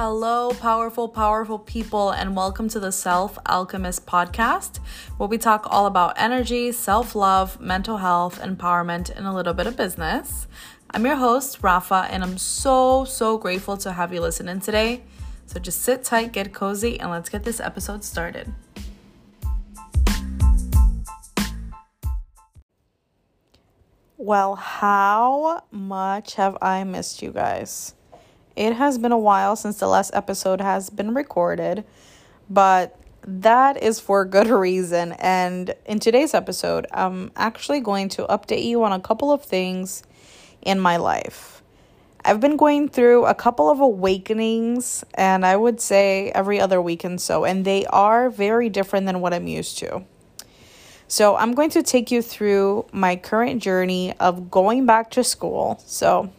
Hello, powerful, powerful people, and welcome to the Self Alchemist podcast, where we talk all about energy, self love, mental health, empowerment, and a little bit of business. I'm your host, Rafa, and I'm so, so grateful to have you listening today. So just sit tight, get cozy, and let's get this episode started. Well, how much have I missed you guys? It has been a while since the last episode has been recorded, but that is for good reason. And in today's episode, I'm actually going to update you on a couple of things in my life. I've been going through a couple of awakenings, and I would say every other weekend so, and they are very different than what I'm used to. So, I'm going to take you through my current journey of going back to school. So,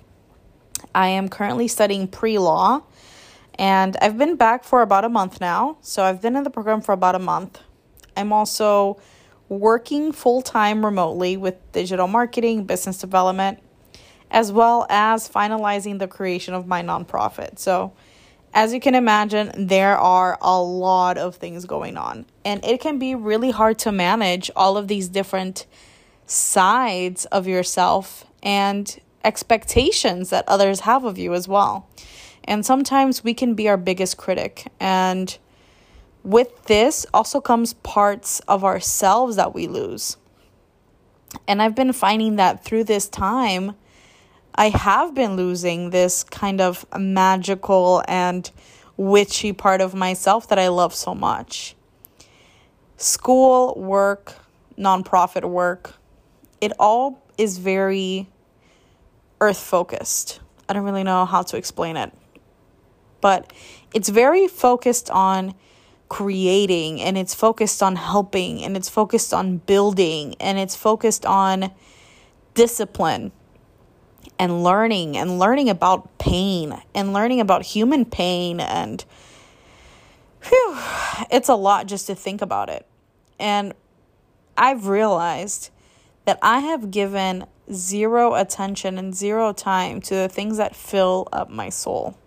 I am currently studying pre law, and I've been back for about a month now. So, I've been in the program for about a month. I'm also working full time remotely with digital marketing, business development, as well as finalizing the creation of my nonprofit. So, as you can imagine, there are a lot of things going on, and it can be really hard to manage all of these different sides of yourself and expectations that others have of you as well. And sometimes we can be our biggest critic. And with this also comes parts of ourselves that we lose. And I've been finding that through this time I have been losing this kind of magical and witchy part of myself that I love so much. School, work, nonprofit work, it all is very earth focused. I don't really know how to explain it, but it's very focused on creating and it's focused on helping and it's focused on building and it's focused on discipline and learning and learning about pain and learning about human pain and whew, it's a lot just to think about it. And I've realized that I have given zero attention and zero time to the things that fill up my soul.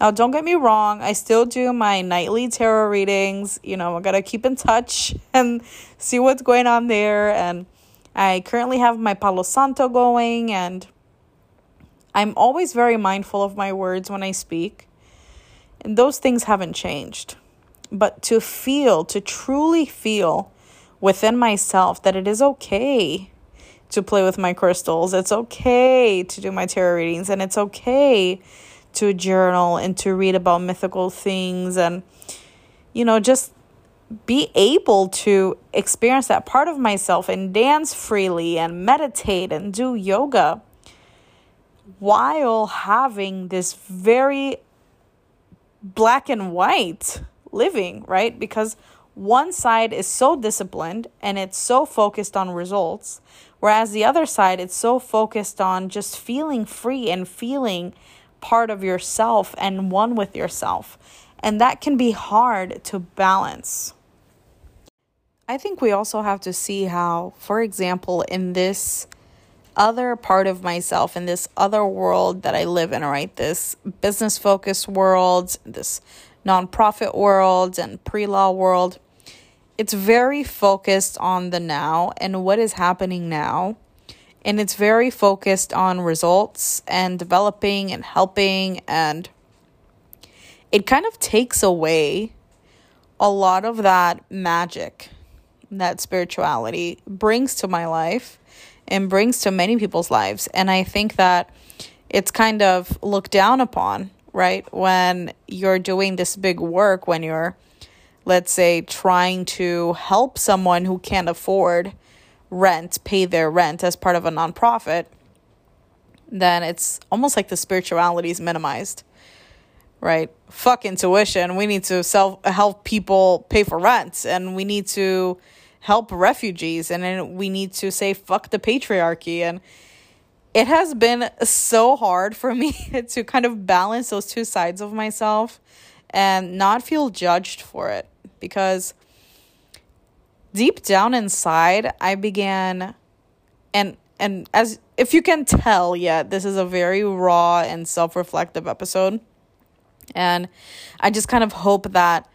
Now, don't get me wrong, I still do my nightly tarot readings. You know, I gotta keep in touch and see what's going on there. And I currently have my Palo Santo going, and I'm always very mindful of my words when I speak, and those things haven't changed. But to feel, to truly feel within myself that it is okay to play with my crystals, it's okay to do my tarot readings, and it's okay to journal and to read about mythical things and, you know, just be able to experience that part of myself and dance freely and meditate and do yoga while having this very black and white living, right? Because one side is so disciplined and it's so focused on results, whereas the other side it's so focused on just feeling free and feeling part of yourself and one with yourself. And that can be hard to balance. I think we also have to see how, for example, in this other part of myself in this other world that I live in, right? This business focused world, this nonprofit world, and pre law world. It's very focused on the now and what is happening now. And it's very focused on results and developing and helping. And it kind of takes away a lot of that magic that spirituality brings to my life and brings to many people's lives. And I think that it's kind of looked down upon, right? When you're doing this big work, when you're, let's say, trying to help someone who can't afford rent, pay their rent as part of a nonprofit, then it's almost like the spirituality is minimized, right? Fuck intuition. We need to self help people pay for rent, and we need to help refugees and we need to say fuck the patriarchy and it has been so hard for me to kind of balance those two sides of myself and not feel judged for it because deep down inside I began and and as if you can tell yet this is a very raw and self-reflective episode. And I just kind of hope that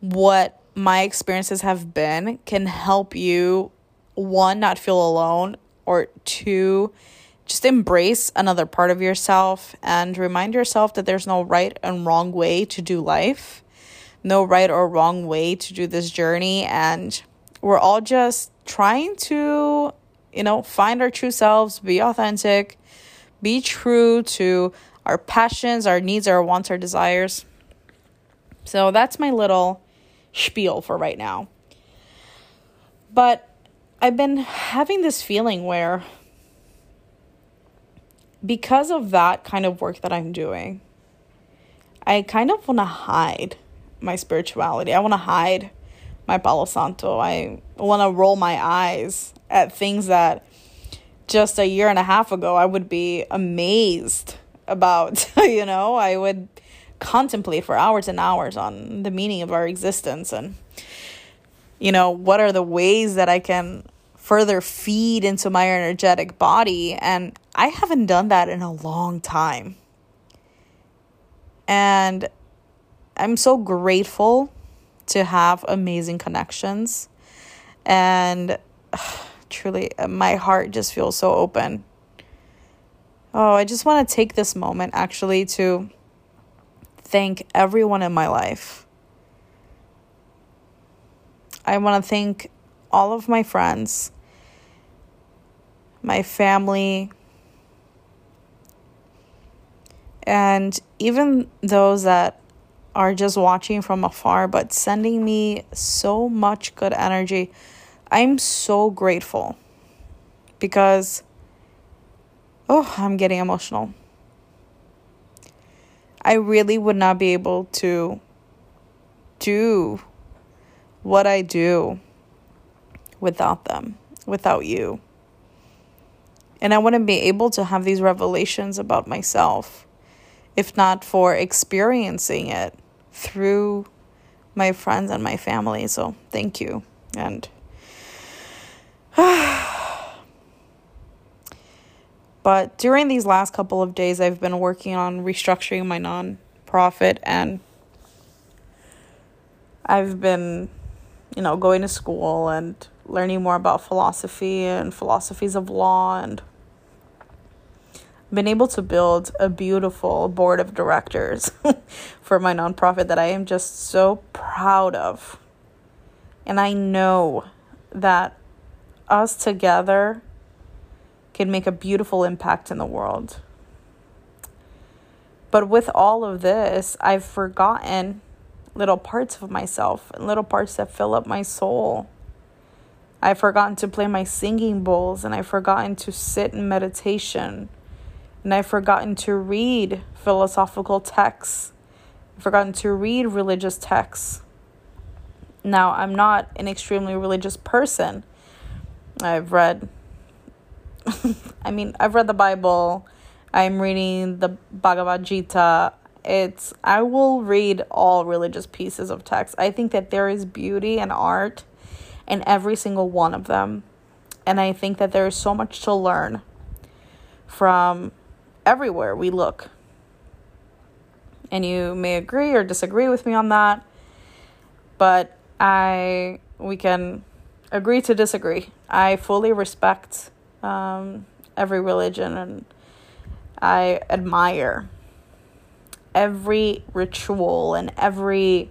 what my experiences have been can help you one not feel alone or two just embrace another part of yourself and remind yourself that there's no right and wrong way to do life no right or wrong way to do this journey. And we're all just trying to you know find our true selves be authentic be true to our passions our needs our wants our desires. So that's my little spiel for right now. But i've been having this feeling where because of that kind of work that i'm doing i kind of want to hide my spirituality. I want to hide my Palo Santo. I want to roll my eyes at things that just a year and a half ago I would be amazed about. you know, I would contemplate for hours and hours on the meaning of our existence and, you know, what are the ways that I can further feed into my energetic body. And I haven't done that in a long time. And I'm so grateful to have amazing connections. And truly, my heart just feels so open. Oh, I just want to take this moment actually to thank everyone in my life. I want to thank all of my friends, my family, and even those that are just watching from afar, but sending me so much good energy. I'm so grateful because, oh, I'm getting emotional. I really would not be able to do what I do without them, without you. And I wouldn't be able to have these revelations about myself if not for experiencing it through my friends and my family. So thank you. And but during these last couple of days, I've been working on restructuring my nonprofit and I've been, you know, going to school and learning more about philosophy and philosophies of law and been able to build a beautiful board of directors for my nonprofit that I am just so proud of. And I know that us together can make a beautiful impact in the world. But with all of this, I've forgotten little parts of myself and little parts that fill up my soul. I've forgotten to play my singing bowls and I've forgotten to sit in meditation and I've forgotten to read philosophical texts. I've forgotten to read religious texts. Now, I'm not an extremely religious person. I've read, I mean, I've read the Bible. I'm reading the Bhagavad Gita. It's, I will read all religious pieces of text. I think that there is beauty and art in every single one of them. And I think that there is so much to learn from everywhere we look. And you may agree or disagree with me on that, but I we can agree to disagree. I fully respect um, every religion and I admire every ritual and every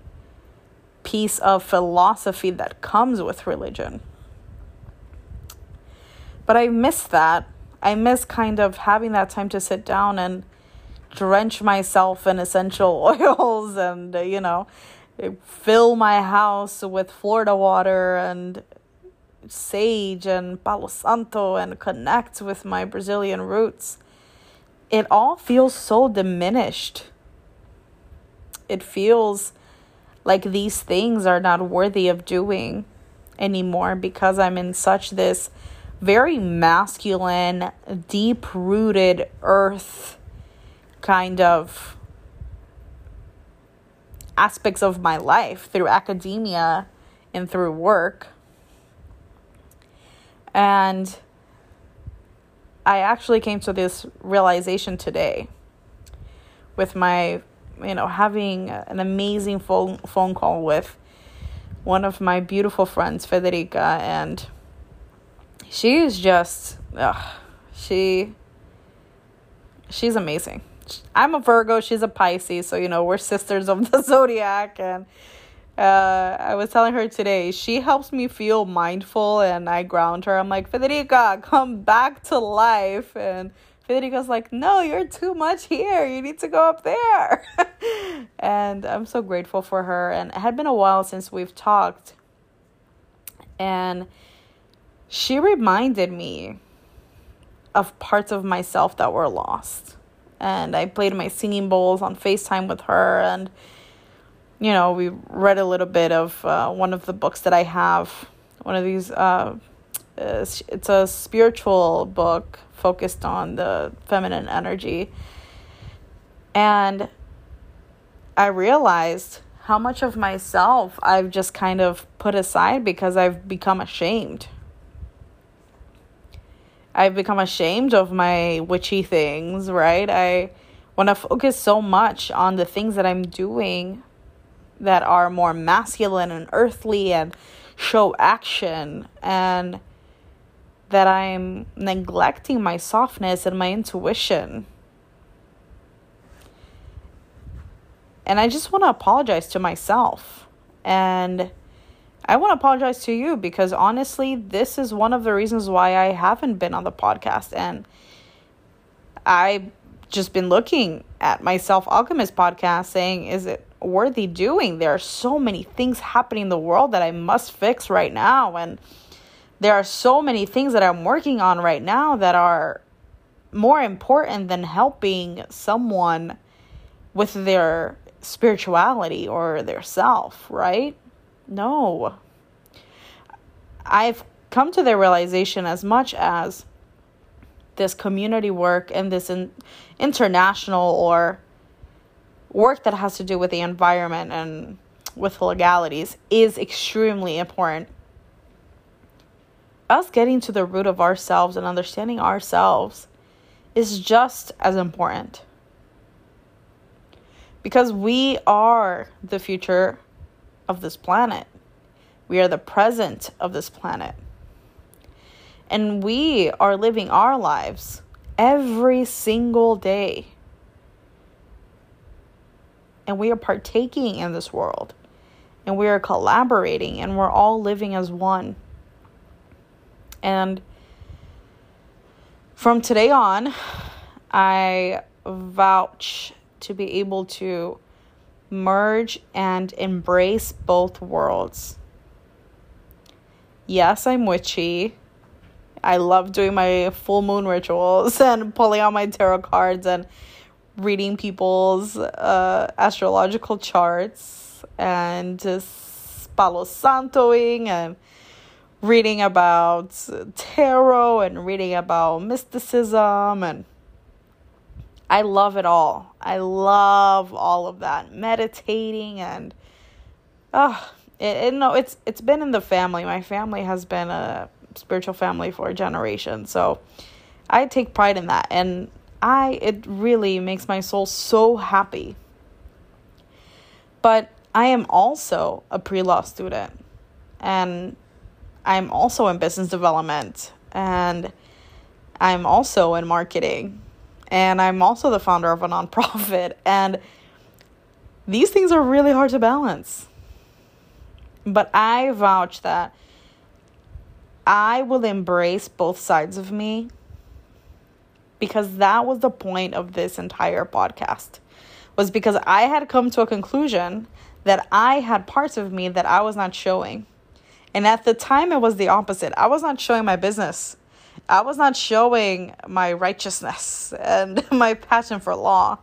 piece of philosophy that comes with religion. But I miss that I miss kind of having that time to sit down and drench myself in essential oils and, uh, you know, fill my house with Florida water and sage and Palo Santo and connect with my Brazilian roots. It all feels so diminished. It feels like these things are not worthy of doing anymore because I'm in such this very masculine, deep rooted earth kind of aspects of my life through academia and through work. And I actually came to this realization today with my you know, having an amazing phone phone call with one of my beautiful friends, Federica, and she is just, ugh, she, she's amazing. I'm a Virgo, she's a Pisces, so you know we're sisters of the zodiac, and uh, I was telling her today, she helps me feel mindful and I ground her. I'm like, Federica, come back to life. And Federica's like, no, you're too much here. You need to go up there. and I'm so grateful for her. And it had been a while since we've talked. And she reminded me of parts of myself that were lost. And I played my singing bowls on FaceTime with her. And you know, we read a little bit of uh, one of the books that I have. One of these, uh, it's a spiritual book focused on the feminine energy. And I realized how much of myself I've just kind of put aside because I've become ashamed. I've become ashamed of my witchy things, right? I want to focus so much on the things that I'm doing that are more masculine and earthly and show action and that I'm neglecting my softness and my intuition. And I just want to apologize to myself. And I want to apologize to you because honestly, this is one of the reasons why I haven't been on the podcast. And I've just been looking at my Self Alchemist podcast saying, is it worthy doing. There are so many things happening in the world that I must fix right now. And there are so many things that I'm working on right now that are more important than helping someone with their spirituality or their self, right? No. I've come to the realization as much as this community work and this in, international or work that has to do with the environment and with legalities is extremely important. Us getting to the root of ourselves and understanding ourselves is just as important. Because we are the future of this planet. We are the present of this planet. And we are living our lives every single day and we are partaking in this world and we are collaborating and we're all living as one. And from today on, I vouch to be able to merge and embrace both worlds. Yes, I'm witchy. I love doing my full moon rituals and pulling out my tarot cards and reading people's uh, astrological charts and just Palo Santoing and reading about tarot and reading about mysticism and I love it all. I love all of that meditating and oh it, it no it's it's been in the family. My family has been a spiritual family for a generation. So I take pride in that and I it really makes my soul so happy. But I am also a pre-law student and I'm also in business development and I'm also in marketing and I'm also the founder of a nonprofit and these things are really hard to balance. But I vouch that I will embrace both sides of me because that was the point of this entire podcast was because I had come to a conclusion that I had parts of me that I was not showing. And at the time it was the opposite. I was not showing my business. I was not showing my righteousness and my passion for law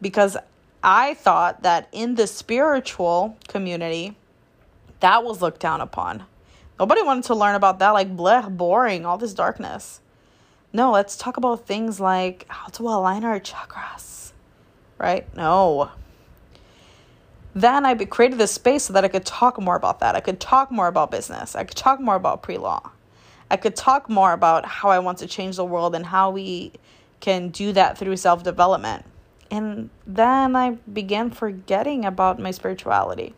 because I thought that in the spiritual community that was looked down upon. Nobody wanted to learn about that like bleh boring all this darkness. No, let's talk about things like how to align our chakras, right? No. Then I created this space so that I could talk more about that. I could talk more about business. I could talk more about pre law. I could talk more about how I want to change the world and how we can do that through self development. And then I began forgetting about my spirituality.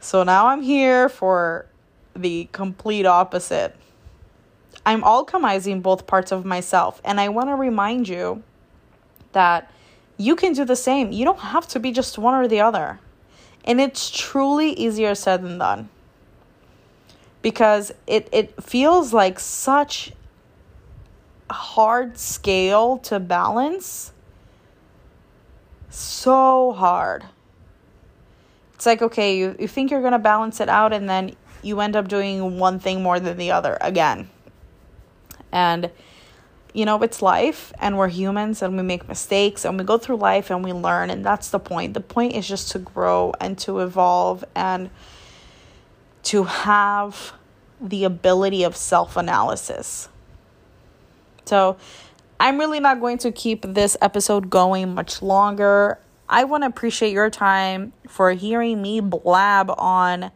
So now I'm here for the complete opposite. I'm alchemizing both parts of myself. And I want to remind you that you can do the same. You don't have to be just one or the other. And it's truly easier said than done. Because it, it feels like such a hard scale to balance. So hard. It's like, okay, you, you think you're going to balance it out, and then you end up doing one thing more than the other again. And you know, it's life and we're humans and we make mistakes and we go through life and we learn. And that's the point. The point is just to grow and to evolve and to have the ability of self analysis. So, I'm really not going to keep this episode going much longer. I want to appreciate your time for hearing me blab on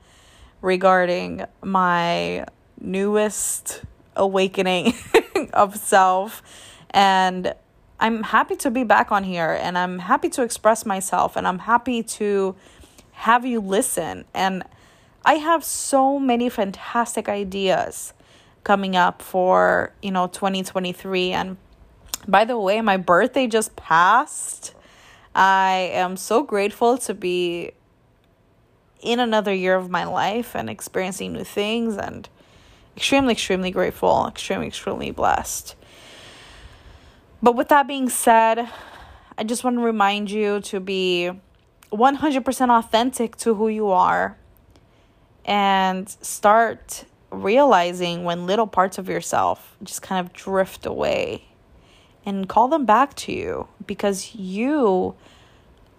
regarding my newest awakening of self. And I'm happy to be back on here and I'm happy to express myself and I'm happy to have you listen. And I have so many fantastic ideas coming up for, you know, 2023 and by the way, my birthday just passed. I am so grateful to be in another year of my life and experiencing new things and extremely, extremely grateful, extremely, extremely blessed. But with that being said, I just want to remind you to be 100% authentic to who you are and start realizing when little parts of yourself just kind of drift away and call them back to you because you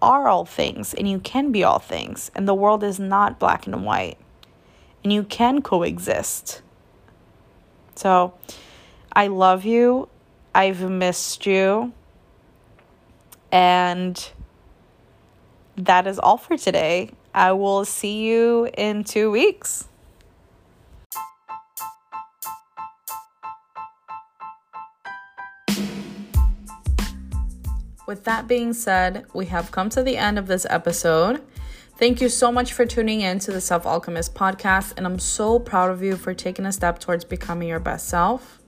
are all things and you can be all things and the world is not black and white and you can coexist so I love you. I've missed you. And that is all for today. I will see you in two weeks. With that being said, we have come to the end of this episode. Thank you so much for tuning in to the Self Alchemist podcast, and I'm so proud of you for taking a step towards becoming your best self.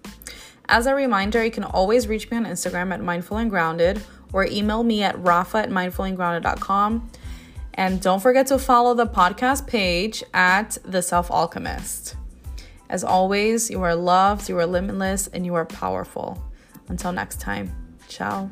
As a reminder, you can always reach me on Instagram at mindful and grounded or email me at rafa at mindfulandgrounded.com. And don't forget to follow the podcast page at The Self Alchemist. As always, you are loved, you are limitless, and you are powerful. Until next time, ciao.